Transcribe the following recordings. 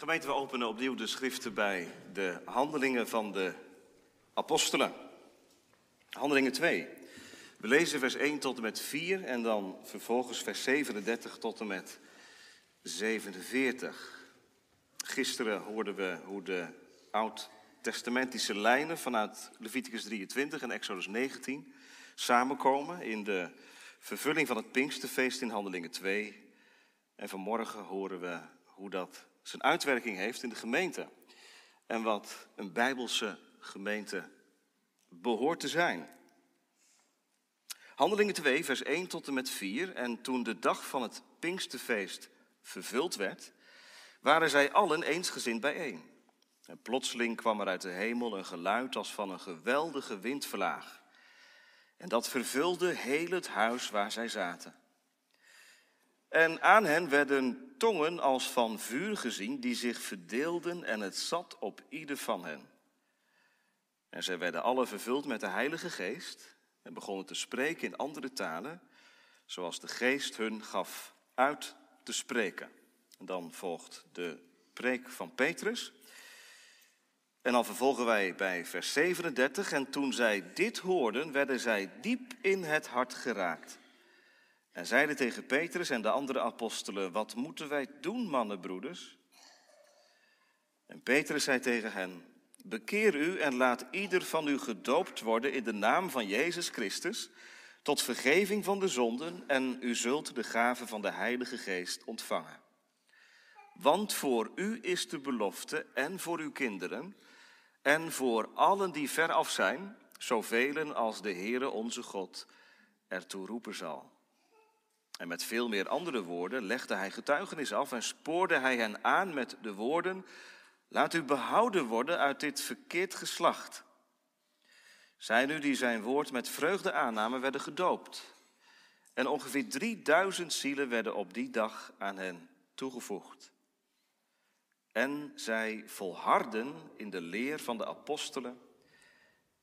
Gemeente, we openen opnieuw de schriften bij de handelingen van de apostelen. Handelingen 2. We lezen vers 1 tot en met 4 en dan vervolgens vers 37 tot en met 47. Gisteren hoorden we hoe de oud-testamentische lijnen vanuit Leviticus 23 en Exodus 19 samenkomen in de vervulling van het Pinksterfeest in Handelingen 2. En vanmorgen horen we hoe dat zijn uitwerking heeft in de gemeente. En wat een bijbelse gemeente behoort te zijn. Handelingen 2, vers 1 tot en met 4. En toen de dag van het Pinksterfeest vervuld werd, waren zij allen eensgezind bijeen. En plotseling kwam er uit de hemel een geluid als van een geweldige windvlaag. En dat vervulde heel het huis waar zij zaten. En aan hen werden tongen als van vuur gezien, die zich verdeelden en het zat op ieder van hen. En zij werden alle vervuld met de Heilige Geest en begonnen te spreken in andere talen, zoals de Geest hun gaf uit te spreken. En dan volgt de preek van Petrus. En dan vervolgen wij bij vers 37. En toen zij dit hoorden, werden zij diep in het hart geraakt. En zeiden tegen Petrus en de andere apostelen: Wat moeten wij doen, mannenbroeders? En Petrus zei tegen hen: Bekeer u en laat ieder van u gedoopt worden in de naam van Jezus Christus, tot vergeving van de zonden, en u zult de gave van de Heilige Geest ontvangen. Want voor u is de belofte en voor uw kinderen en voor allen die veraf zijn, zoveel als de Heere onze God ertoe roepen zal. En met veel meer andere woorden legde hij getuigenis af en spoorde hij hen aan met de woorden: Laat u behouden worden uit dit verkeerd geslacht. Zij nu die zijn woord met vreugde aannamen, werden gedoopt. En ongeveer 3000 zielen werden op die dag aan hen toegevoegd. En zij volharden in de leer van de apostelen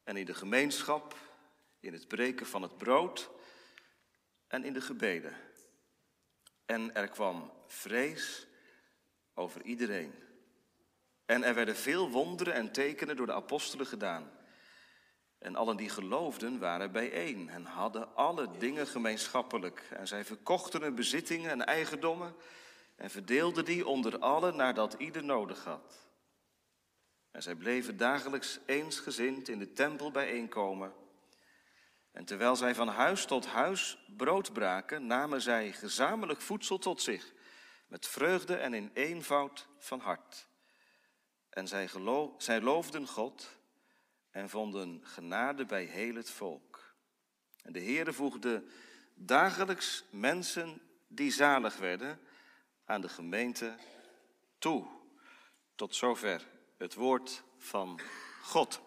en in de gemeenschap, in het breken van het brood en in de gebeden. En er kwam vrees over iedereen. En er werden veel wonderen en tekenen door de apostelen gedaan. En allen die geloofden waren bijeen en hadden alle dingen gemeenschappelijk. En zij verkochten hun bezittingen en eigendommen en verdeelden die onder allen nadat ieder nodig had. En zij bleven dagelijks eensgezind in de tempel bijeenkomen. En terwijl zij van huis tot huis brood braken, namen zij gezamenlijk voedsel tot zich, met vreugde en in eenvoud van hart. En zij, zij loofden God en vonden genade bij heel het volk. En de Heere voegde dagelijks mensen die zalig werden aan de gemeente toe. Tot zover het woord van God.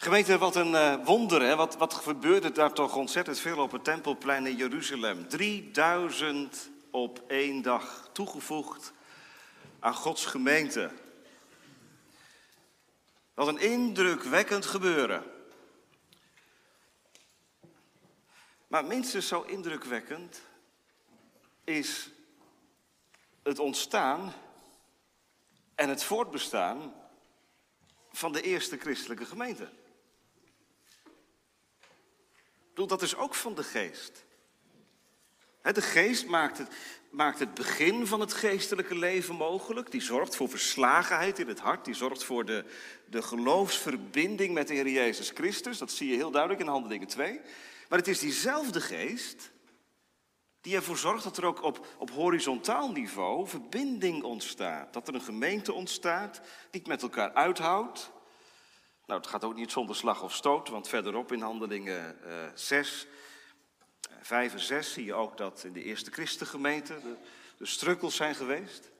Gemeente, wat een uh, wonder, hè? Wat, wat gebeurde daar toch ontzettend veel op het Tempelplein in Jeruzalem. 3000 op één dag toegevoegd aan Gods gemeente. Wat een indrukwekkend gebeuren. Maar minstens zo indrukwekkend is het ontstaan en het voortbestaan van de eerste christelijke gemeente. Dat is ook van de geest. De geest maakt het, maakt het begin van het geestelijke leven mogelijk. Die zorgt voor verslagenheid in het hart. Die zorgt voor de, de geloofsverbinding met de Heer Jezus Christus. Dat zie je heel duidelijk in Handelingen 2. Maar het is diezelfde geest die ervoor zorgt dat er ook op, op horizontaal niveau verbinding ontstaat. Dat er een gemeente ontstaat die het met elkaar uithoudt. Nou, het gaat ook niet zonder slag of stoot, want verderop in Handelingen uh, 6, 5 en 6 zie je ook dat in de eerste christengemeente de, de strukkels zijn geweest.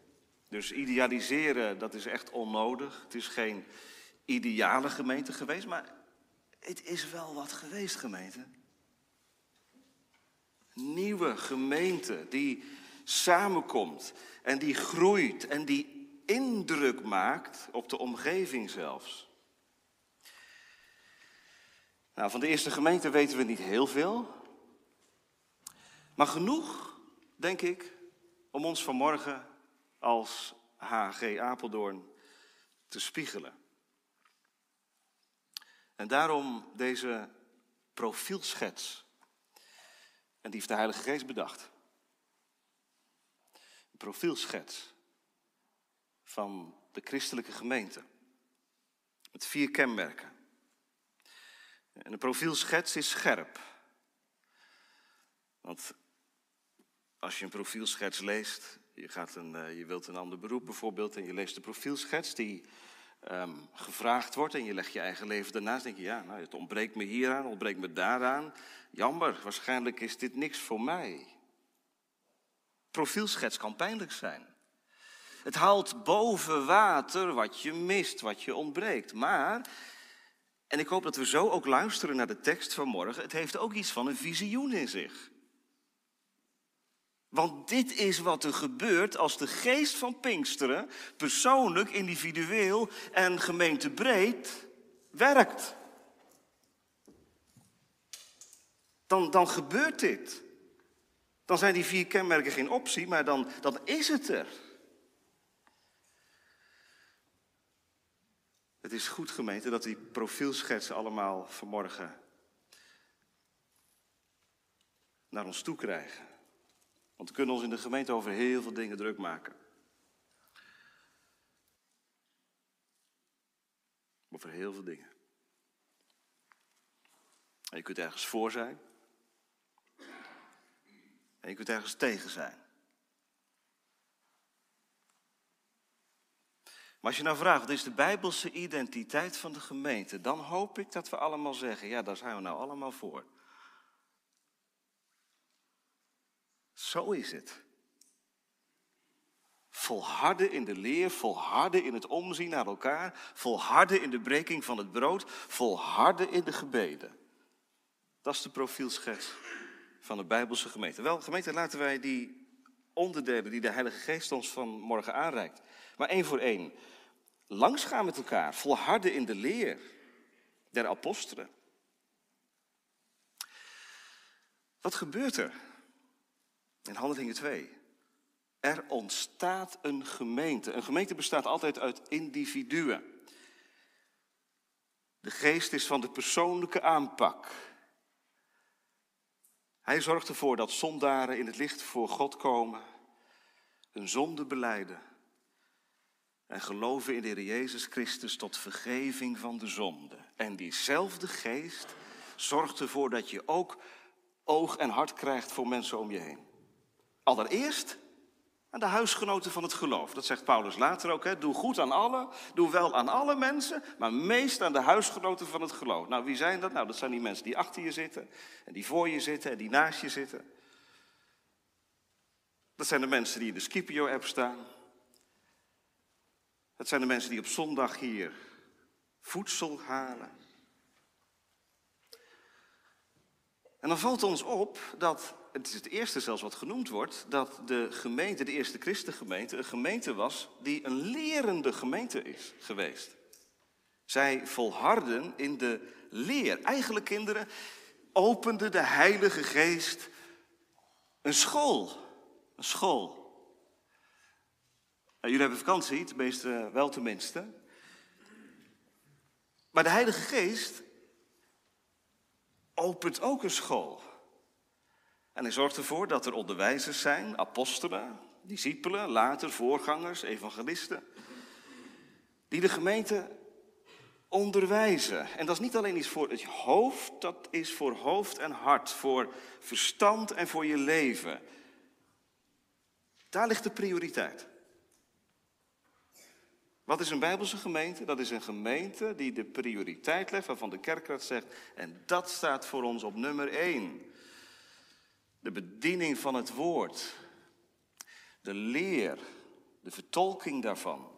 Dus idealiseren, dat is echt onnodig. Het is geen ideale gemeente geweest, maar het is wel wat geweest, gemeente nieuwe gemeente die samenkomt en die groeit en die indruk maakt op de omgeving zelfs. Nou, van de eerste gemeente weten we niet heel veel, maar genoeg, denk ik, om ons vanmorgen als HG Apeldoorn te spiegelen. En daarom deze profielschets. En die heeft de Heilige Geest bedacht. Een profielschets van de christelijke gemeente. Met vier kenmerken. En de profielschets is scherp. Want als je een profielschets leest, je, gaat een, eh, je wilt een ander beroep bijvoorbeeld, en je leest de profielschets die ehm, gevraagd wordt en je legt je eigen leven daarnaast, denk je, ja, nou, het ontbreekt me hieraan, het ontbreekt me daaraan. Jammer, waarschijnlijk is dit niks voor mij. Profielschets kan pijnlijk zijn. Het haalt boven water wat je mist, wat je ontbreekt. Maar, en ik hoop dat we zo ook luisteren naar de tekst van morgen, het heeft ook iets van een visioen in zich. Want dit is wat er gebeurt als de geest van Pinksteren persoonlijk, individueel en gemeentebreed werkt. Dan, dan gebeurt dit. Dan zijn die vier kenmerken geen optie, maar dan, dan is het er. Het is goed gemeente dat die profielschetsen allemaal vanmorgen naar ons toe krijgen. Want we kunnen ons in de gemeente over heel veel dingen druk maken. Over heel veel dingen. En je kunt ergens voor zijn. En je kunt ergens tegen zijn. Maar als je nou vraagt, wat is de bijbelse identiteit van de gemeente? Dan hoop ik dat we allemaal zeggen, ja, daar zijn we nou allemaal voor. Zo is het. Volharden in de leer, volharden in het omzien naar elkaar, volharden in de breking van het brood, volharden in de gebeden. Dat is de profielschets van de Bijbelse gemeente. Wel, gemeente, laten wij die onderdelen die de Heilige Geest ons vanmorgen aanreikt, maar één voor één, langs gaan met elkaar, volharden in de leer der apostelen. Wat gebeurt er in Handelingen 2. Er ontstaat een gemeente. Een gemeente bestaat altijd uit individuen. De geest is van de persoonlijke aanpak. Hij zorgt ervoor dat zondaren in het licht voor God komen, hun zonde beleiden en geloven in de Heer Jezus Christus tot vergeving van de zonde. En diezelfde geest zorgt ervoor dat je ook oog en hart krijgt voor mensen om je heen. Allereerst aan de huisgenoten van het geloof. Dat zegt Paulus later ook. Hè? Doe goed aan alle, doe wel aan alle mensen, maar meest aan de huisgenoten van het geloof. Nou, wie zijn dat? Nou, dat zijn die mensen die achter je zitten, en die voor je zitten, en die naast je zitten. Dat zijn de mensen die in de Scipio-app staan. Dat zijn de mensen die op zondag hier voedsel halen. En dan valt ons op dat het is het eerste zelfs wat genoemd wordt, dat de gemeente, de eerste christengemeente, een gemeente was die een lerende gemeente is geweest. Zij volharden in de leer. Eigenlijk, kinderen, opende de Heilige Geest een school. Een school. Nou, jullie hebben vakantie, tenminste wel tenminste. Maar de Heilige Geest opent ook een school. En hij zorgt ervoor dat er onderwijzers zijn, apostelen, discipelen, later voorgangers, evangelisten, die de gemeente onderwijzen. En dat is niet alleen iets voor het hoofd, dat is voor hoofd en hart, voor verstand en voor je leven. Daar ligt de prioriteit. Wat is een Bijbelse gemeente? Dat is een gemeente die de prioriteit legt, waarvan de kerkraad zegt, en dat staat voor ons op nummer één. De bediening van het woord. De leer. De vertolking daarvan.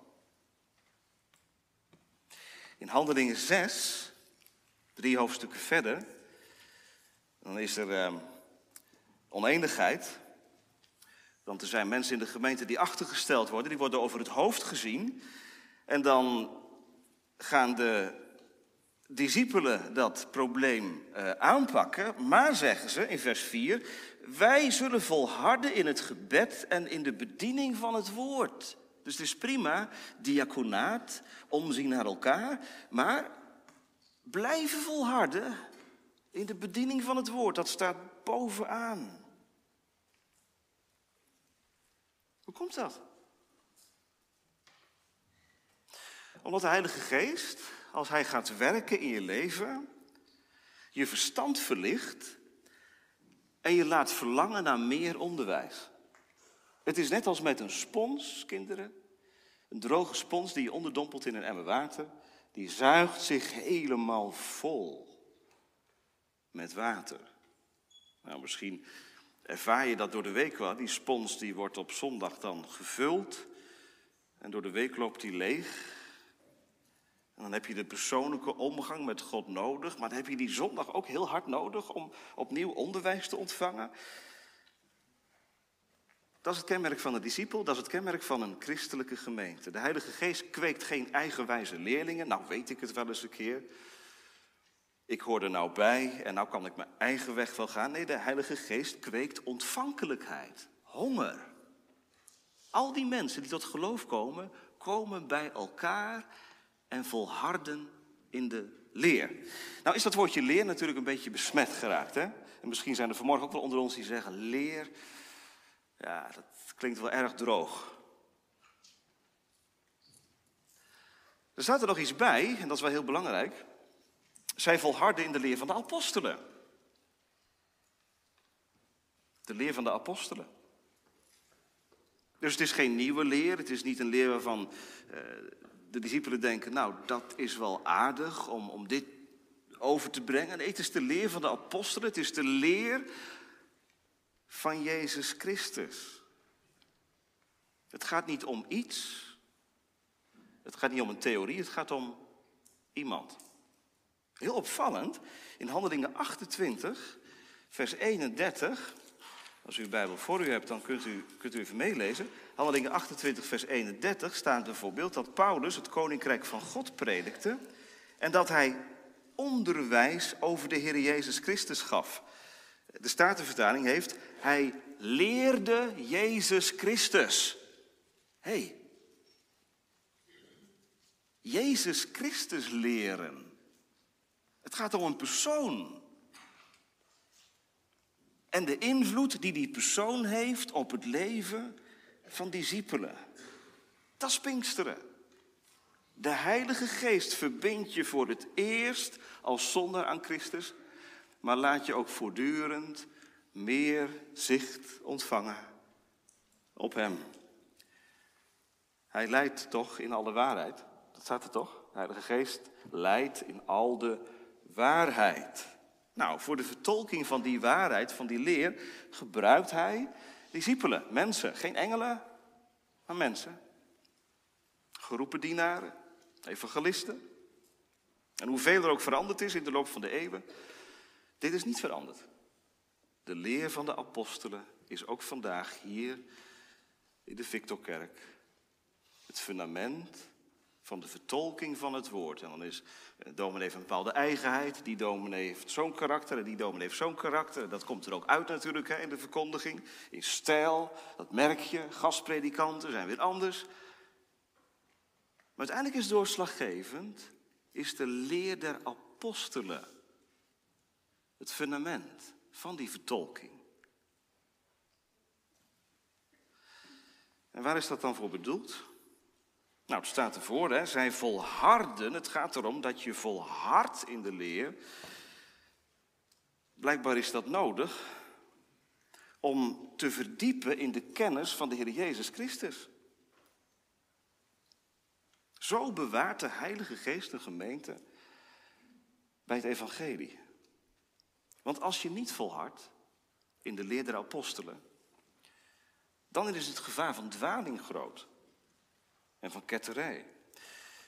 In Handelingen 6, drie hoofdstukken verder, dan is er uh, oneenigheid. Want er zijn mensen in de gemeente die achtergesteld worden, die worden over het hoofd gezien. En dan gaan de discipelen dat probleem uh, aanpakken, maar zeggen ze in vers 4, wij zullen volharden in het gebed en in de bediening van het woord. Dus het is prima, diaconaat, omzien naar elkaar, maar blijven volharden in de bediening van het woord. Dat staat bovenaan. Hoe komt dat? Omdat de Heilige Geest, als Hij gaat werken in je leven, je verstand verlicht en je laat verlangen naar meer onderwijs. Het is net als met een spons, kinderen. Een droge spons die je onderdompelt in een emmer water. Die zuigt zich helemaal vol met water. Nou, misschien ervaar je dat door de week wel. Die spons die wordt op zondag dan gevuld. En door de week loopt die leeg. Dan heb je de persoonlijke omgang met God nodig. Maar dan heb je die zondag ook heel hard nodig om opnieuw onderwijs te ontvangen. Dat is het kenmerk van de discipel, dat is het kenmerk van een christelijke gemeente. De Heilige Geest kweekt geen eigenwijze leerlingen. Nou weet ik het wel eens een keer. Ik hoor er nou bij en nou kan ik mijn eigen weg wel gaan. Nee, de Heilige Geest kweekt ontvankelijkheid, honger. Al die mensen die tot geloof komen, komen bij elkaar en volharden in de leer. Nou is dat woordje leer natuurlijk een beetje besmet geraakt. Hè? En misschien zijn er vanmorgen ook wel onder ons die zeggen leer. Ja, dat klinkt wel erg droog. Er staat er nog iets bij, en dat is wel heel belangrijk. Zij volharden in de leer van de apostelen. De leer van de apostelen. Dus het is geen nieuwe leer, het is niet een leer waarvan uh, de discipelen denken, nou dat is wel aardig om, om dit over te brengen. Nee, het is de leer van de apostelen, het is de leer van Jezus Christus. Het gaat niet om iets, het gaat niet om een theorie, het gaat om iemand. Heel opvallend, in Handelingen 28, vers 31, als u uw Bijbel voor u hebt, dan kunt u, kunt u even meelezen. Handelingen 28, vers 31 staat bijvoorbeeld dat Paulus het koninkrijk van God predikte en dat hij onderwijs over de Heer Jezus Christus gaf. De Statenvertaling heeft, hij leerde Jezus Christus. Hé, hey, Jezus Christus leren. Het gaat om een persoon. En de invloed die die persoon heeft op het leven van discipelen. Dat is Pinksteren. De Heilige Geest verbindt je voor het eerst als zonder aan Christus, maar laat je ook voortdurend meer zicht ontvangen op Hem. Hij leidt toch in alle waarheid. Dat staat er toch? De Heilige Geest leidt in al de waarheid. Nou, voor de vertolking van die waarheid, van die leer, gebruikt hij discipelen, mensen. Geen engelen, maar mensen. Geroepen dienaren, evangelisten. En hoeveel er ook veranderd is in de loop van de eeuwen, dit is niet veranderd. De leer van de apostelen is ook vandaag hier in de Victorkerk het fundament van de vertolking van het woord. En dan is een dominee heeft een bepaalde eigenheid, die dominee heeft zo'n karakter en die dominee heeft zo'n karakter. Dat komt er ook uit natuurlijk hè, in de verkondiging, in stijl, dat merk je. Gastpredikanten zijn weer anders. Maar uiteindelijk is doorslaggevend, is de leer der apostelen het fundament van die vertolking. En waar is dat dan voor bedoeld? Nou, het staat ervoor, hè? zij volharden. Het gaat erom dat je volhardt in de leer. Blijkbaar is dat nodig om te verdiepen in de kennis van de Heer Jezus Christus. Zo bewaart de Heilige Geest een gemeente bij het Evangelie. Want als je niet volhardt in de leer der apostelen, dan is het gevaar van dwaling groot en van ketterij.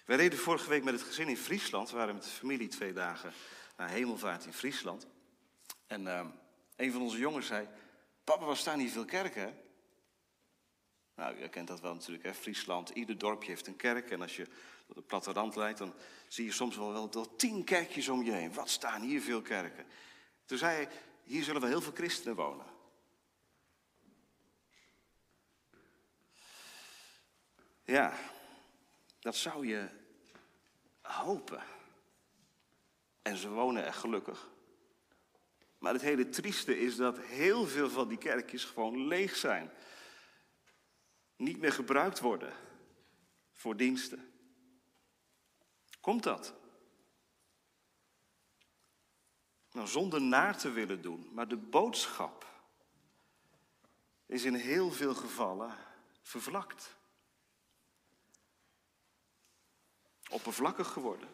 Wij reden vorige week met het gezin in Friesland. We waren met de familie twee dagen naar hemelvaart in Friesland. En uh, een van onze jongens zei: Papa, waar staan hier veel kerken? Nou, je kent dat wel natuurlijk, hè? Friesland. Ieder dorpje heeft een kerk. En als je door de platteland rijdt, dan zie je soms wel, wel, wel tien kerkjes om je heen. Wat staan hier veel kerken? Toen zei hij: Hier zullen wel heel veel christenen wonen. Ja, dat zou je hopen. En ze wonen echt gelukkig. Maar het hele trieste is dat heel veel van die kerkjes gewoon leeg zijn. Niet meer gebruikt worden voor diensten. Komt dat? Nou, zonder naar te willen doen, maar de boodschap is in heel veel gevallen vervlakt. Oppervlakkig geworden.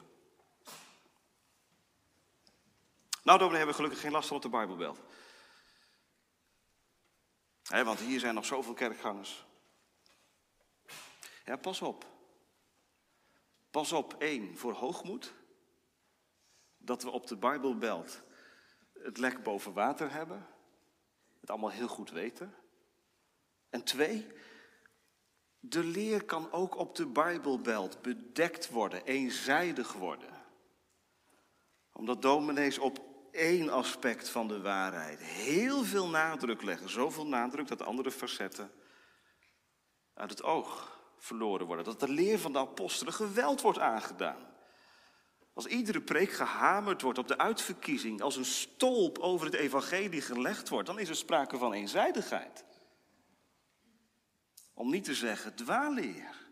Nou, dominee, hebben we gelukkig geen last van op de Bijbelbelt. He, want hier zijn nog zoveel kerkgangers. Ja, pas op. Pas op, één, voor hoogmoed. Dat we op de Bijbelbelt het lek boven water hebben. Het allemaal heel goed weten. En twee, de leer kan ook op de Bijbelbelt bedekt worden, eenzijdig worden. Omdat dominees op één aspect van de waarheid heel veel nadruk leggen. Zoveel nadruk dat andere facetten uit het oog verloren worden. Dat de leer van de apostelen geweld wordt aangedaan. Als iedere preek gehamerd wordt op de uitverkiezing, als een stolp over het evangelie gelegd wordt, dan is er sprake van eenzijdigheid. Om niet te zeggen dwaalleer.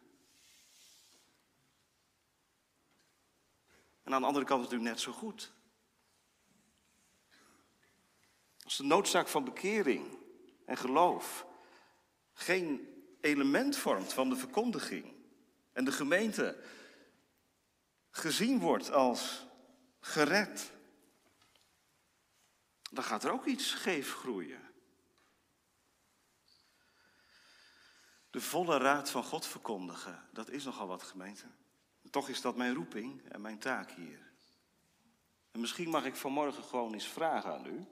En aan de andere kant natuurlijk net zo goed. Als de noodzaak van bekering en geloof geen element vormt van de verkondiging en de gemeente gezien wordt als gered, dan gaat er ook iets scheef groeien. De volle raad van God verkondigen, dat is nogal wat gemeente. En toch is dat mijn roeping en mijn taak hier. En misschien mag ik vanmorgen gewoon eens vragen aan u.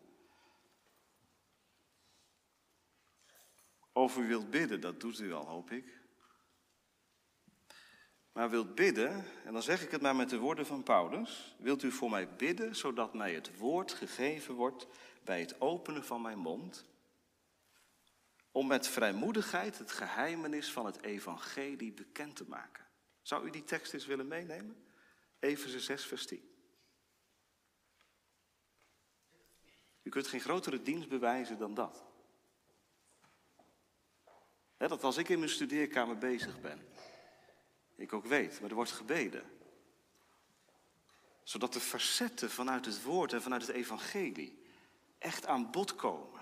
Of u wilt bidden, dat doet u al, hoop ik. Maar wilt bidden, en dan zeg ik het maar met de woorden van Paulus. Wilt u voor mij bidden, zodat mij het woord gegeven wordt bij het openen van mijn mond? Om met vrijmoedigheid het geheimenis van het evangelie bekend te maken. Zou u die tekst eens willen meenemen? Efeze 6, vers 10. U kunt geen grotere dienst bewijzen dan dat dat als ik in mijn studeerkamer bezig ben, ik ook weet, maar er wordt gebeden. Zodat de facetten vanuit het woord en vanuit het evangelie echt aan bod komen.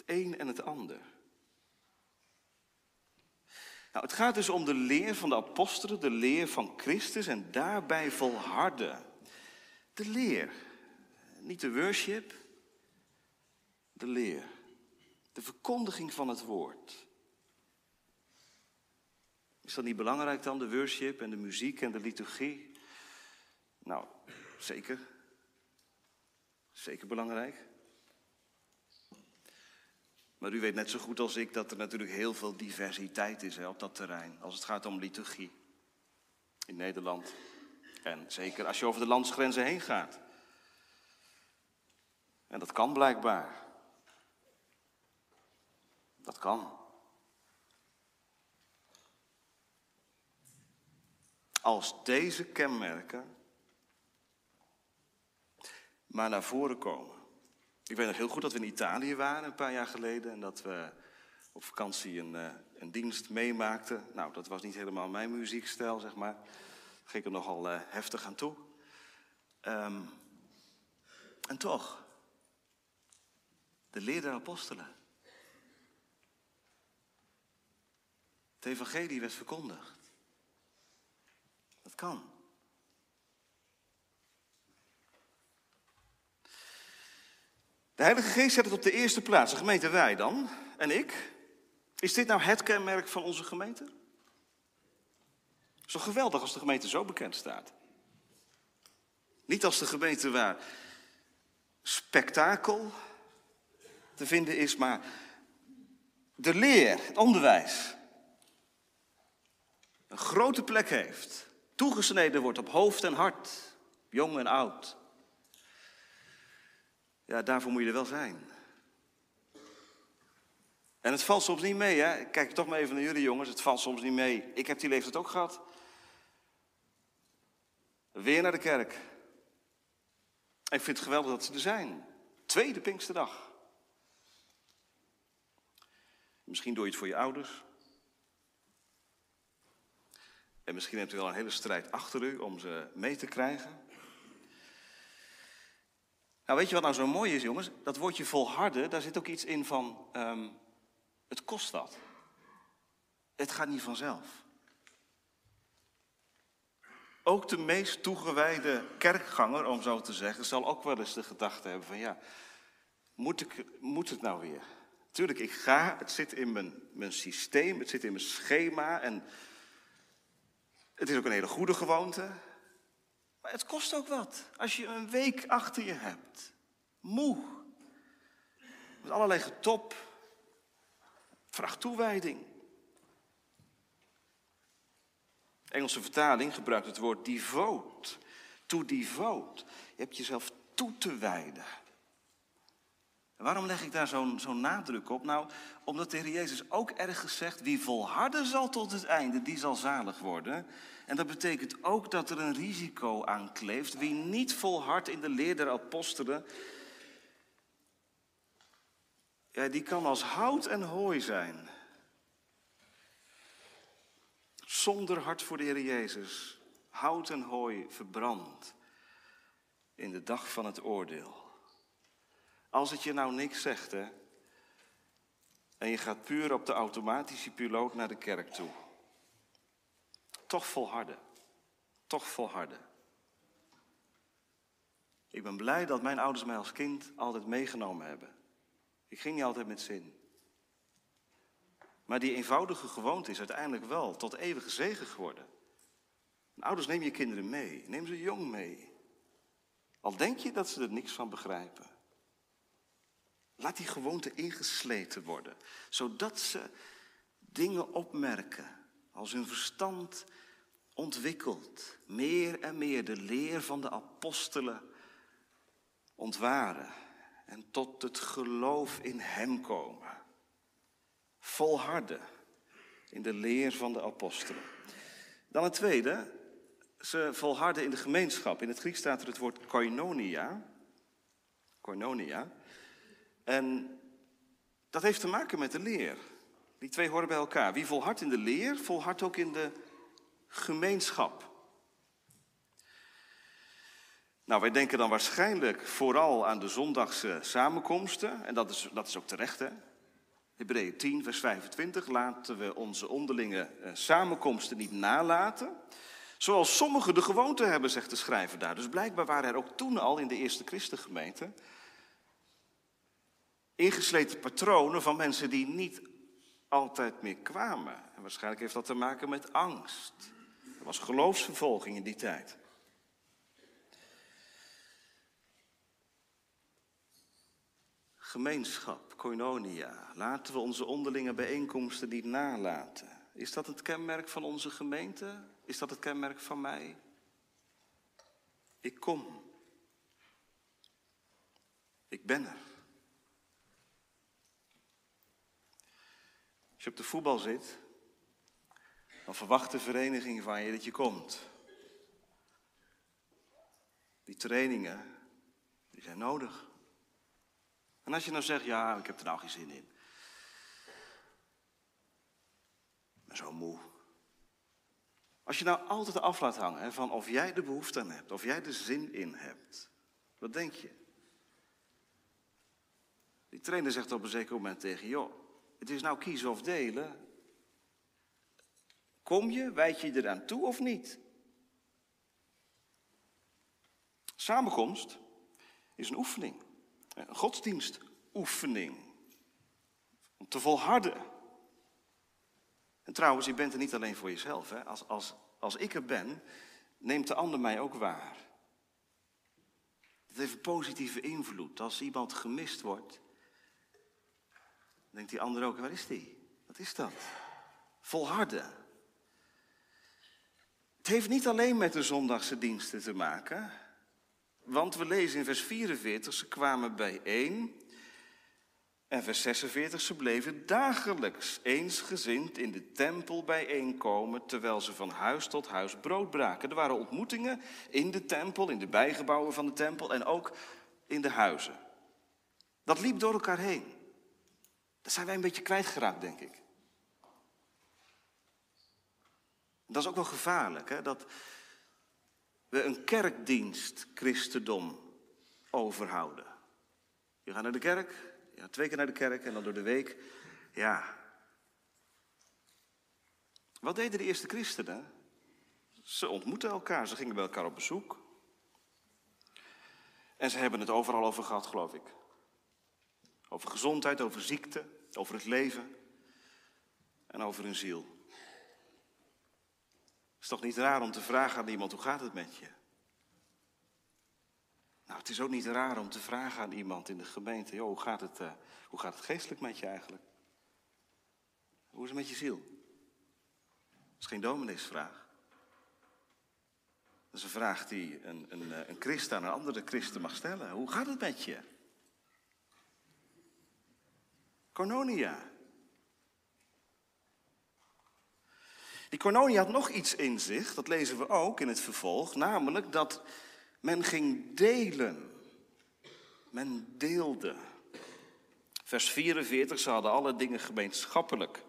Het een en het ander. Nou, het gaat dus om de leer van de apostelen, de leer van Christus en daarbij volharden. De leer, niet de worship, de leer. De verkondiging van het woord. Is dat niet belangrijk dan, de worship en de muziek en de liturgie? Nou, zeker. Zeker belangrijk. Maar u weet net zo goed als ik dat er natuurlijk heel veel diversiteit is hè, op dat terrein. Als het gaat om liturgie. In Nederland. En zeker als je over de landsgrenzen heen gaat. En dat kan blijkbaar. Dat kan. Als deze kenmerken maar naar voren komen. Ik weet nog heel goed dat we in Italië waren een paar jaar geleden en dat we op vakantie een, eh, een dienst meemaakten. Nou, dat was niet helemaal mijn muziekstijl, zeg maar. Daar ging ik er nogal uh, heftig aan toe. Um, en toch, de leer der apostelen. Het evangelie werd verkondigd. Dat kan. De Heilige Geest zet het op de eerste plaats. De gemeente wij dan en ik. Is dit nou het kenmerk van onze gemeente? Zo geweldig als de gemeente zo bekend staat. Niet als de gemeente waar spektakel te vinden is, maar de leer, het onderwijs, een grote plek heeft, toegesneden wordt op hoofd en hart, jong en oud. Ja, daarvoor moet je er wel zijn. En het valt soms niet mee, hè? Kijk toch maar even naar jullie jongens. Het valt soms niet mee. Ik heb die leeftijd ook gehad. Weer naar de kerk. Ik vind het geweldig dat ze er zijn. Tweede Pinksterdag. Misschien doe je het voor je ouders. En misschien hebt u wel een hele strijd achter u om ze mee te krijgen. Nou, weet je wat nou zo mooi is, jongens? Dat woordje volharden, daar zit ook iets in van, ehm, het kost wat. Het gaat niet vanzelf. Ook de meest toegewijde kerkganger, om zo te zeggen, zal ook wel eens de gedachte hebben van, ja, moet, ik, moet het nou weer? Tuurlijk, ik ga, het zit in mijn, mijn systeem, het zit in mijn schema en het is ook een hele goede gewoonte. Maar het kost ook wat. Als je een week achter je hebt, moe, met allerlei getop, vraagt toewijding. De Engelse vertaling gebruikt het woord devote. To devote. Je hebt jezelf toe te wijden. Waarom leg ik daar zo'n zo'n nadruk op? Nou, omdat de Heer Jezus ook ergens zegt: wie volharden zal tot het einde, die zal zalig worden. En dat betekent ook dat er een risico aan kleeft. Wie niet volhardt in de leer der apostelen, ja, die kan als hout en hooi zijn. Zonder hart voor de Heer Jezus, hout en hooi verbrand in de dag van het oordeel. Als het je nou niks zegt, hè, en je gaat puur op de automatische piloot naar de kerk toe. Toch volharden. Toch volharden. Ik ben blij dat mijn ouders mij als kind altijd meegenomen hebben. Ik ging niet altijd met zin. Maar die eenvoudige gewoonte is uiteindelijk wel tot eeuwige zegen geworden. En ouders, neem je kinderen mee. Neem ze jong mee. Al denk je dat ze er niks van begrijpen. Laat die gewoonte ingesleten worden, zodat ze dingen opmerken als hun verstand ontwikkelt, meer en meer de leer van de apostelen ontwaren en tot het geloof in Hem komen. Volharden in de leer van de apostelen. Dan het tweede, ze volharden in de gemeenschap. In het Grieks staat er het woord koinonia. Koinonia. En dat heeft te maken met de leer. Die twee horen bij elkaar. Wie volhardt in de leer, volhardt ook in de gemeenschap. Nou, wij denken dan waarschijnlijk vooral aan de zondagse samenkomsten. En dat is, dat is ook terecht, hè? Hebreeën 10, vers 25. Laten we onze onderlinge eh, samenkomsten niet nalaten. Zoals sommigen de gewoonte hebben, zegt de schrijver daar. Dus blijkbaar waren er ook toen al in de eerste christengemeente ingesleten patronen van mensen die niet altijd meer kwamen. En waarschijnlijk heeft dat te maken met angst. Er was geloofsvervolging in die tijd. Gemeenschap, koinonia. Laten we onze onderlinge bijeenkomsten niet nalaten. Is dat het kenmerk van onze gemeente? Is dat het kenmerk van mij? Ik kom. Ik ben er. Als je op de voetbal zit, dan verwacht de vereniging van je dat je komt. Die trainingen, die zijn nodig. En als je nou zegt, ja, ik heb er nou geen zin in. Ik ben zo moe. Als je nou altijd af laat hangen van of jij de behoefte aan hebt, of jij er zin in hebt. Wat denk je? Die trainer zegt op een zeker moment tegen joh, het is nou kiezen of delen. Kom je, wijd je eraan toe of niet? Samenkomst is een oefening, een godsdienstoefening. Om te volharden. En trouwens, je bent er niet alleen voor jezelf. Hè? Als, als, als ik er ben, neemt de ander mij ook waar. Het heeft een positieve invloed. Als iemand gemist wordt, denkt die ander ook, waar is die? Wat is dat? Volharden. Het heeft niet alleen met de zondagse diensten te maken. Want we lezen in vers 44, ze kwamen bijeen En vers 46, ze bleven dagelijks eensgezind in de tempel bijeenkomen, terwijl ze van huis tot huis brood braken. Er waren ontmoetingen in de tempel, in de bijgebouwen van de tempel en ook in de huizen. Dat liep door elkaar heen. Dat zijn wij een beetje kwijtgeraakt, denk ik. Dat is ook wel gevaarlijk, hè? dat we een kerkdienst christendom overhouden. Je gaat naar de kerk, ja, twee keer naar de kerk en dan door de week. Ja. Wat deden de eerste christenen? Ze ontmoetten elkaar, ze gingen bij elkaar op bezoek. En ze hebben het overal over gehad, geloof ik. Over gezondheid, over ziekte, over het leven en over hun ziel. Het is toch niet raar om te vragen aan iemand, hoe gaat het met je? Nou, het is ook niet raar om te vragen aan iemand in de gemeente, joh, hoe, gaat het, uh, hoe gaat het geestelijk met je eigenlijk? Hoe is het met je ziel? Dat is geen domineesvraag. Dat is een vraag die een, een, eh, een christen aan een andere christen mag stellen. Hoe gaat het met je? Cornonia. Die Cornonia had nog iets in zich, dat lezen we ook in het vervolg, namelijk dat men ging delen. Men deelde. Vers 44, ze hadden alle dingen gemeenschappelijk.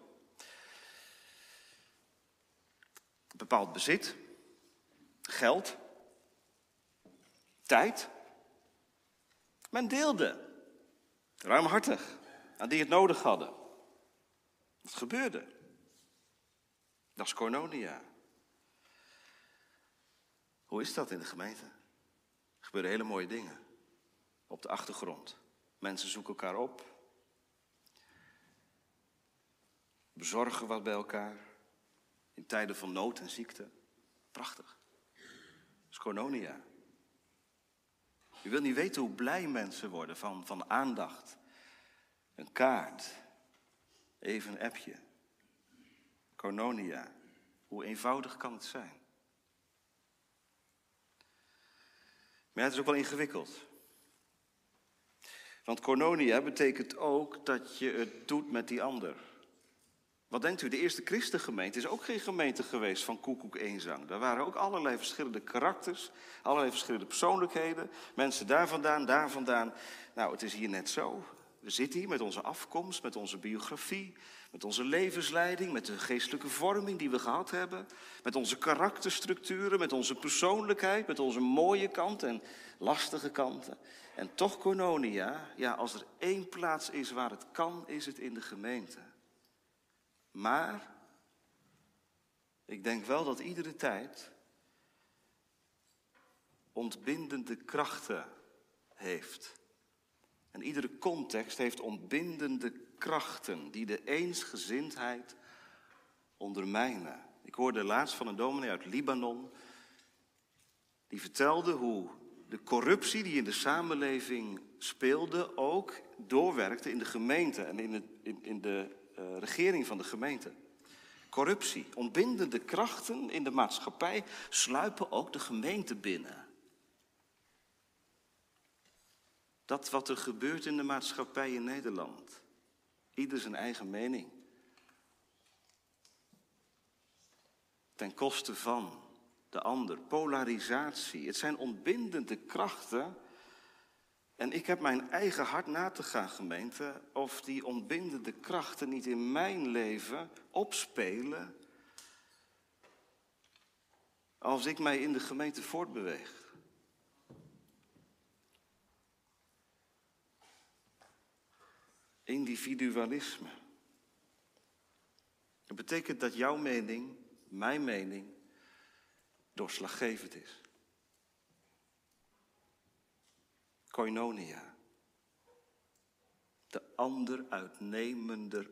Bepaald bezit, geld, tijd. Men deelde. Ruimhartig. Aan die het nodig hadden. Dat gebeurde. Dat is Cornonia. Hoe is dat in de gemeente? Er gebeuren hele mooie dingen op de achtergrond. Mensen zoeken elkaar op, bezorgen wat bij elkaar in tijden van nood en ziekte. Prachtig. Dat is Cornonia. U wilt niet weten hoe blij mensen worden van, van aandacht. Een kaart. Even een appje. Cornonia. Hoe eenvoudig kan het zijn? Maar het is ook wel ingewikkeld. Want Cornonia betekent ook dat je het doet met die ander. Wat denkt u, de eerste christengemeente is ook geen gemeente geweest van koekoek eenzang. Daar waren ook allerlei verschillende karakters, allerlei verschillende persoonlijkheden. Mensen daar vandaan, daar vandaan. Nou, het is hier net zo. We zitten hier met onze afkomst, met onze biografie, met onze levensleiding, met de geestelijke vorming die we gehad hebben, met onze karakterstructuren, met onze persoonlijkheid, met onze mooie kanten en lastige kanten. En toch, Kononia, ja, als er één plaats is waar het kan, is het in de gemeente. Maar ik denk wel dat iedere tijd ontbindende krachten heeft. En iedere context heeft ontbindende krachten die de eensgezindheid ondermijnen. Ik hoorde laatst van een dominee uit Libanon, die vertelde hoe de corruptie die in de samenleving speelde ook doorwerkte in de gemeente en in, het, in, de uh, regering van de gemeente. Corruptie, ontbindende krachten in de maatschappij sluipen ook de gemeente binnen. Dat wat er gebeurt in de maatschappij in Nederland. Ieder zijn eigen mening. Ten koste van de ander. Polarisatie. Het zijn ontbindende krachten. En ik heb mijn eigen hart na te gaan, gemeente, of die ontbindende krachten niet in mijn leven opspelen als ik mij in de gemeente voortbeweeg. Individualisme. Dat betekent dat jouw mening, mijn mening, doorslaggevend is. Koinonia. De ander uitnemender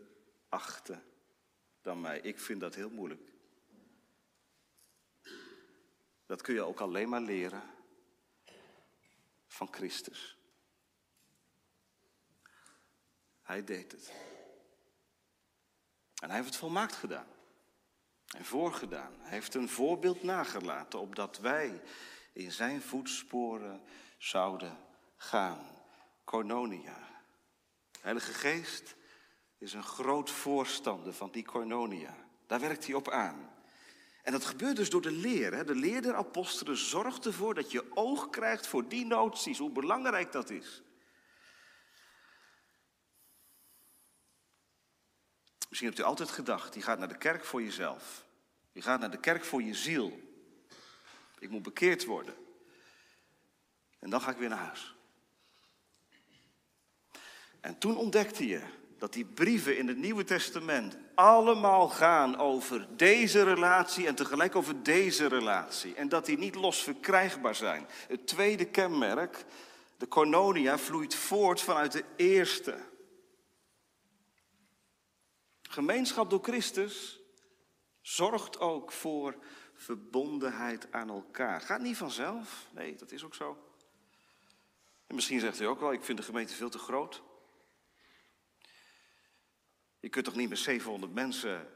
achten dan mij. Ik vind dat heel moeilijk. Dat kun je ook alleen maar leren van Christus. Hij deed het. En hij heeft het volmaakt gedaan. En voorgedaan. Hij heeft een voorbeeld nagelaten, opdat wij in zijn voetsporen zouden gaan. Koinonia. Heilige Geest is een groot voorstander van die koinonia. Daar werkt hij op aan. En dat gebeurt dus door de leer. Hè? De leer der apostelen zorgt ervoor dat je oog krijgt voor die noties, hoe belangrijk dat is. Misschien hebt u altijd gedacht, je gaat naar de kerk voor jezelf. Je gaat naar de kerk voor je ziel. Ik moet bekeerd worden. En dan ga ik weer naar huis. En toen ontdekte je dat die brieven in het Nieuwe Testament allemaal gaan over deze relatie en tegelijk over deze relatie. En dat die niet los verkrijgbaar zijn. Het tweede kenmerk, de koinonia, vloeit voort vanuit de eerste. Gemeenschap door Christus zorgt ook voor verbondenheid aan elkaar. Gaat niet vanzelf. Nee, dat is ook zo. En misschien zegt u ook wel, ik vind de gemeente veel te groot. Je kunt toch niet met 700 mensen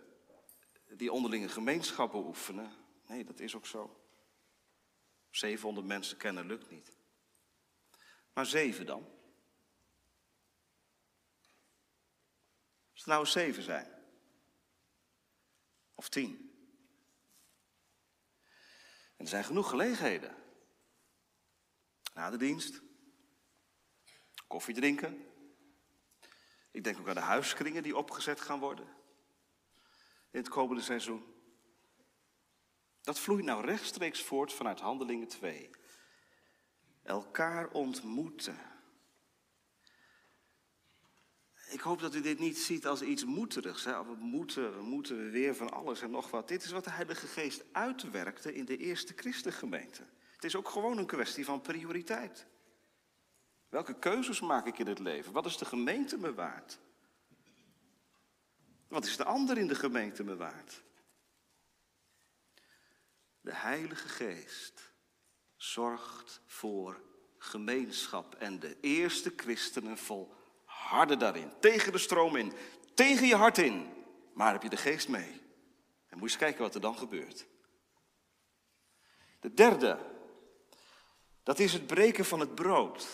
die onderlinge gemeenschappen oefenen? Nee, dat is ook zo. 700 mensen kennen lukt niet. Maar zeven dan? Nou zeven zijn. Of tien. En er zijn genoeg gelegenheden. Na de dienst. Koffie drinken. Ik denk ook aan de huiskringen die opgezet gaan worden. In het komende seizoen. Dat vloeit nou rechtstreeks voort vanuit Handelingen 2. Elkaar ontmoeten. Ik hoop dat u dit niet ziet als iets moeterigs. Hè? We moeten, we moeten weer van alles en nog wat. Dit is wat de Heilige Geest uitwerkte in de eerste christengemeente. Het is ook gewoon een kwestie van prioriteit. Welke keuzes maak ik in het leven? Wat is de gemeente me waard? Wat is de ander in de gemeente me waard? De Heilige Geest zorgt voor gemeenschap en de eerste christenen vol harder daarin, tegen de stroom in, tegen je hart in. Maar heb je de geest mee? En moet je eens kijken wat er dan gebeurt. De derde, dat is het breken van het brood.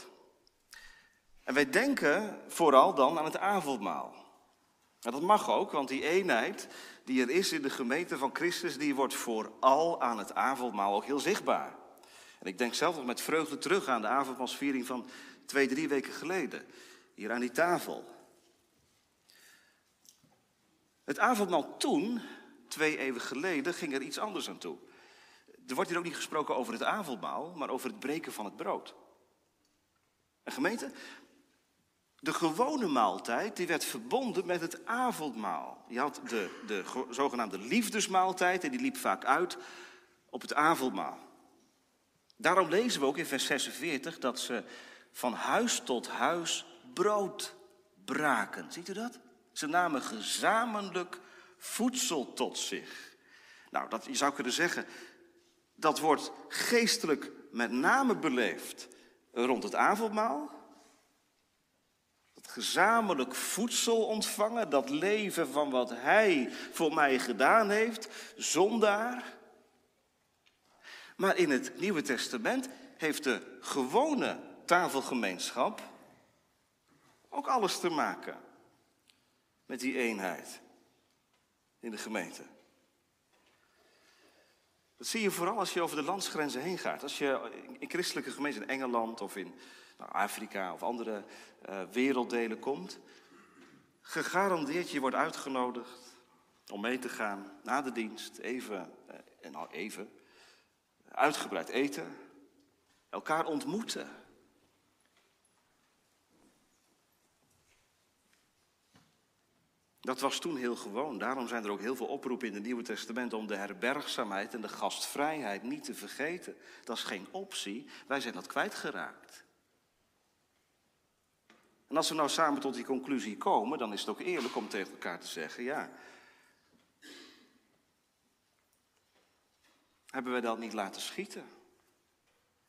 En wij denken vooral dan aan het avondmaal. Dat mag ook, want die eenheid die er is in de gemeente van Christus, die wordt vooral aan het avondmaal ook heel zichtbaar. En ik denk zelf nog met vreugde terug aan de avondmaalsviering van twee, drie weken geleden. Hier aan die tafel. Het avondmaal toen, twee eeuwen geleden, ging er iets anders aan toe. Er wordt hier ook niet gesproken over het avondmaal, maar over het breken van het brood. En gemeente, de gewone maaltijd die werd verbonden met het avondmaal. Je had de, de zogenaamde liefdesmaaltijd en die liep vaak uit op het avondmaal. Daarom lezen we ook in vers 46 dat ze van huis tot huis brood braken. Ziet u dat? Ze namen gezamenlijk voedsel tot zich. Nou, dat, je zou kunnen zeggen, dat wordt geestelijk met name beleefd rond het avondmaal gezamenlijk voedsel ontvangen, dat leven van wat Hij voor mij gedaan heeft, zondaar. Maar in het Nieuwe Testament heeft de gewone tafelgemeenschap ook alles te maken met die eenheid in de gemeente. Dat zie je vooral als je over de landsgrenzen heen gaat. Als je in christelijke gemeenten in Engeland of in nou, Afrika of andere uh, werelddelen komt. Gegarandeerd je wordt uitgenodigd om mee te gaan na de dienst, even, uh, en nou even, uitgebreid eten, elkaar ontmoeten. Dat was toen heel gewoon. Daarom zijn er ook heel veel oproepen in het Nieuwe Testament om de herbergzaamheid en de gastvrijheid niet te vergeten. Dat is geen optie. Wij zijn dat kwijtgeraakt. En als we nou samen tot die conclusie komen, dan is het ook eerlijk om tegen elkaar te zeggen, ja. Hebben wij dat niet laten schieten?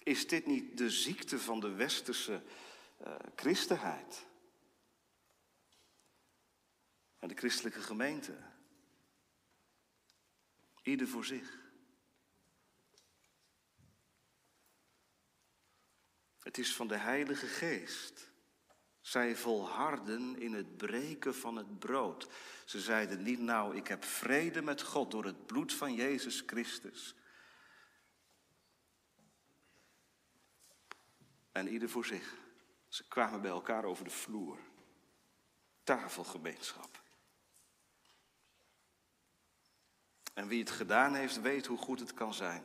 Is dit niet de ziekte van de westerse uh, christenheid? En de christelijke gemeente? Ieder voor zich. Het is van de Heilige Geest Zij volharden in het breken van het brood. Ze zeiden niet, nou, ik heb vrede met God door het bloed van Jezus Christus. En ieder voor zich. Ze kwamen bij elkaar over de vloer. Tafelgemeenschap. En wie het gedaan heeft, weet hoe goed het kan zijn.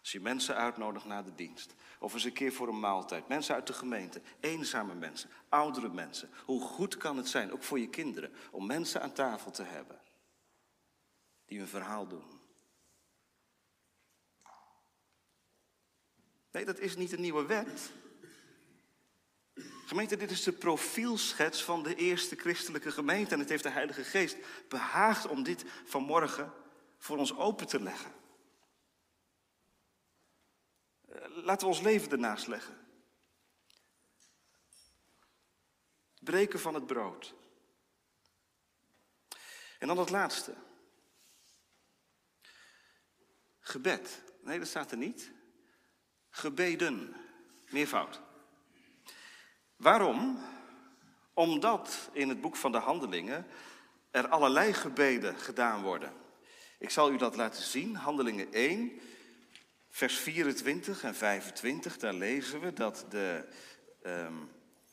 Als je mensen uitnodigt na de dienst. Of eens een keer voor een maaltijd. Mensen uit de gemeente. Eenzame mensen. Oudere mensen. Hoe goed kan het zijn, ook voor je kinderen. Om mensen aan tafel te hebben. Die een verhaal doen. Nee, dat is niet een nieuwe wet. Gemeente, dit is de profielschets van de eerste christelijke gemeente. En het heeft de Heilige Geest behaagd om dit vanmorgen voor ons open te leggen. Eh, laten we ons leven ernaast leggen. Breken van het brood. En dan het laatste. Gebed. Nee, dat staat er niet. Gebeden. Meervoud. Waarom? Omdat in het boek van de Handelingen er allerlei gebeden gedaan worden. Ik zal u dat laten zien. Handelingen 1, vers 24 en 25. Daar lezen we dat de um,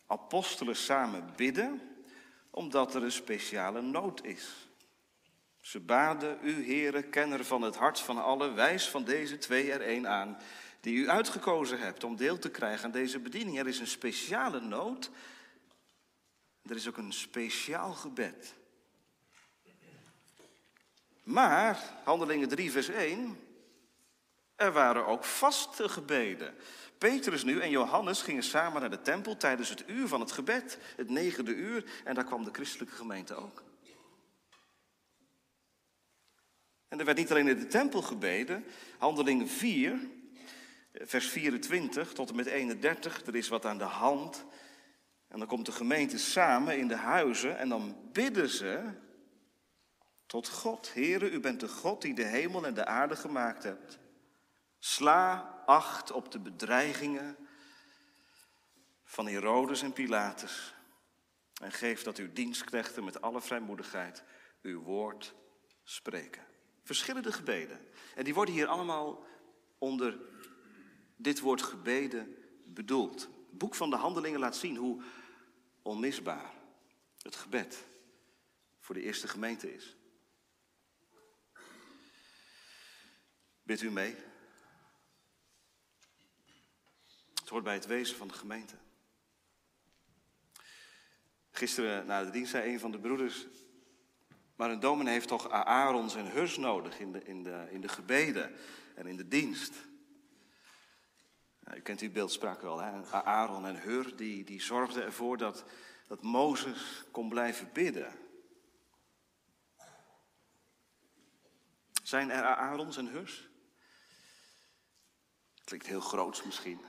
apostelen samen bidden, omdat er een speciale nood is. Ze baden u, heren, kenner van het hart van allen, wijs van deze twee er één aan, die u uitgekozen hebt om deel te krijgen aan deze bediening. Er is een speciale nood. Er is ook een speciaal gebed. Maar, Handelingen 3, vers 1, er waren ook vaste gebeden. Petrus nu en Johannes gingen samen naar de tempel tijdens het uur van het gebed, het negende uur, en daar kwam de christelijke gemeente ook. En er werd niet alleen in de tempel gebeden, Handelingen 4, vers 24 tot en met 31, er is wat aan de hand. En dan komt de gemeente samen in de huizen en dan bidden ze tot God. Heere, u bent de God die de hemel en de aarde gemaakt hebt. Sla acht op de bedreigingen van Herodes en Pilatus. En geef dat uw dienstknechten met alle vrijmoedigheid uw woord spreken. Verschillende gebeden. En die worden hier allemaal onder dit woord gebeden bedoeld. Het boek van de Handelingen laat zien hoe onmisbaar het gebed voor de eerste gemeente is. Bidt u mee? Het hoort bij het wezen van de gemeente. Gisteren na de dienst zei een van de broeders. Maar een dominee heeft toch Aarons en Hurs nodig in de, in, de, in de gebeden en in de dienst. Nou, u kent die beeldspraak wel, hè? Aaron en Hur, die, die zorgden ervoor dat, dat Mozes kon blijven bidden. Zijn er Aarons en Hurs? Klinkt heel groots misschien.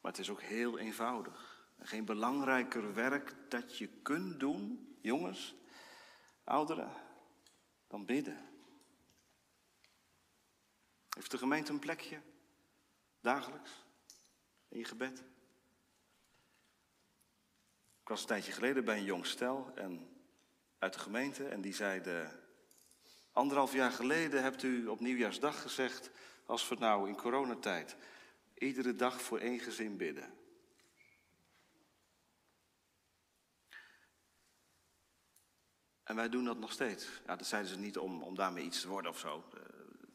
Maar het is ook heel eenvoudig. Geen belangrijker werk dat je kunt doen, jongens, ouderen, dan bidden. Heeft de gemeente een plekje? Dagelijks? In je gebed? Ik was een tijdje geleden bij een jong stel en, uit de gemeente en die zeiden... Anderhalf jaar geleden hebt u op nieuwjaarsdag gezegd, als we nou in coronatijd iedere dag voor één gezin bidden. En wij doen dat nog steeds. Ja, dat zeiden ze niet om, om daarmee iets te worden of zo. Eh,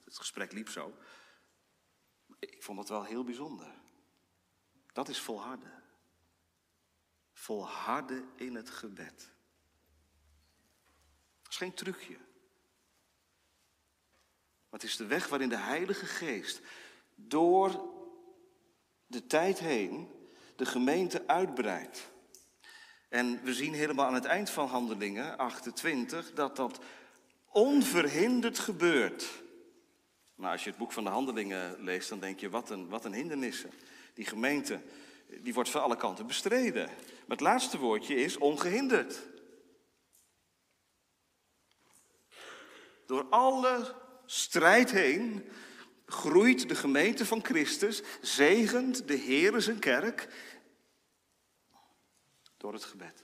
het gesprek liep zo. Ik vond dat wel heel bijzonder. Dat is volharden. Volharden in het gebed. Dat is geen trucje. Maar het is de weg waarin de Heilige Geest door de tijd heen de gemeente uitbreidt. En we zien helemaal aan het eind van Handelingen 28 dat dat onverhinderd gebeurt. Nou, als je het boek van de Handelingen leest, dan denk je, wat een, wat een hindernissen. Die gemeente, die wordt van alle kanten bestreden. Maar het laatste woordje is ongehinderd. Door alle strijd heen groeit de gemeente van Christus, zegent de Heer zijn kerk. door het gebed.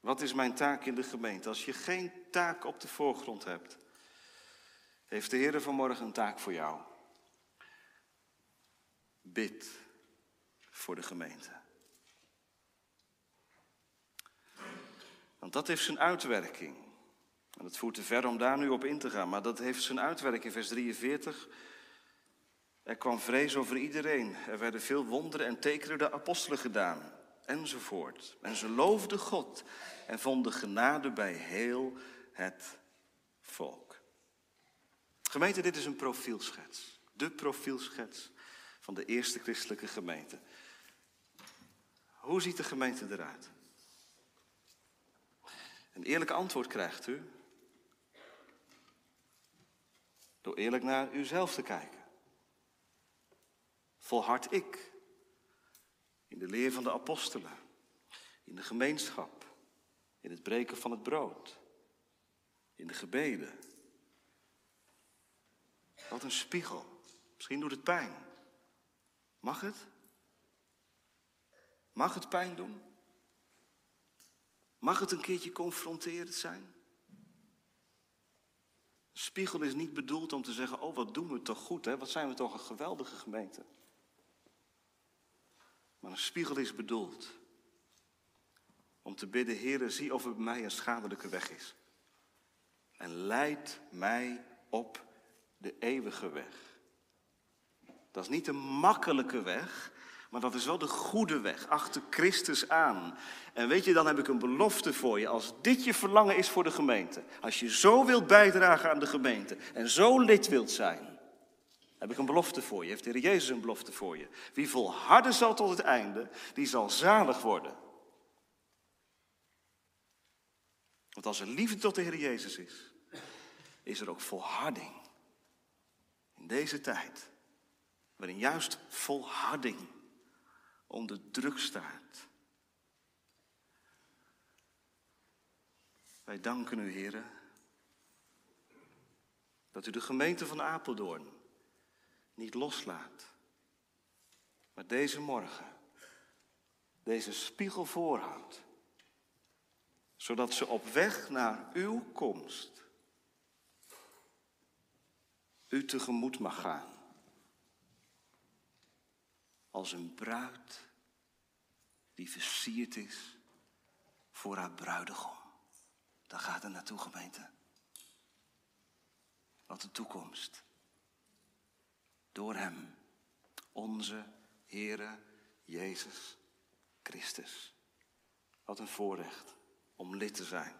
Wat is mijn taak in de gemeente? Als je geen taak op de voorgrond hebt, heeft de Heer vanmorgen een taak voor jou. Bid voor de gemeente. Want dat heeft zijn uitwerking. En het voert te ver om daar nu op in te gaan, maar dat heeft zijn uitwerking in vers 43. Er kwam vrees over iedereen. Er werden veel wonderen en tekenen de apostelen gedaan. Enzovoort. En ze loofden God en vonden genade bij heel het volk. Gemeente, dit is een profielschets. De profielschets van de eerste christelijke gemeente. Hoe ziet de gemeente eruit? Een eerlijk antwoord krijgt u door eerlijk naar uzelf te kijken. Volhard ik in de leer van de apostelen, in de gemeenschap, in het breken van het brood, in de gebeden. Wat een spiegel. Misschien doet het pijn. Mag het? Mag het pijn doen? Mag het een keertje confronterend zijn? Spiegel is niet bedoeld om te zeggen, oh wat doen we toch goed, hè? wat zijn we toch een geweldige gemeente. Maar een spiegel is bedoeld om te bidden, Heere, zie of bij mij een schadelijke weg is. En leid mij op de eeuwige weg. Dat is niet een makkelijke weg, maar dat is wel de goede weg, achter Christus aan. En weet je, dan heb ik een belofte voor je. Als dit je verlangen is voor de gemeente, als je zo wilt bijdragen aan de gemeente en zo lid wilt zijn, heb ik een belofte voor je. Heeft de Heer Jezus een belofte voor je. Wie volharden zal tot het einde, die zal zalig worden. Want als er liefde tot de Heer Jezus is, is er ook volharding. In deze tijd, waarin juist volharding onder druk staat. Wij danken u, heren, dat u de gemeente van Apeldoorn niet loslaat, maar deze morgen deze spiegel voorhoudt, zodat ze op weg naar uw komst u tegemoet mag gaan als een bruid die versierd is voor haar bruidegom. Daar gaat het naartoe, gemeente. Wat de toekomst. Door Hem, onze Heere Jezus Christus. Wat een voorrecht om lid te zijn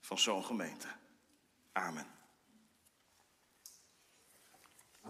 van zo'n gemeente. Amen.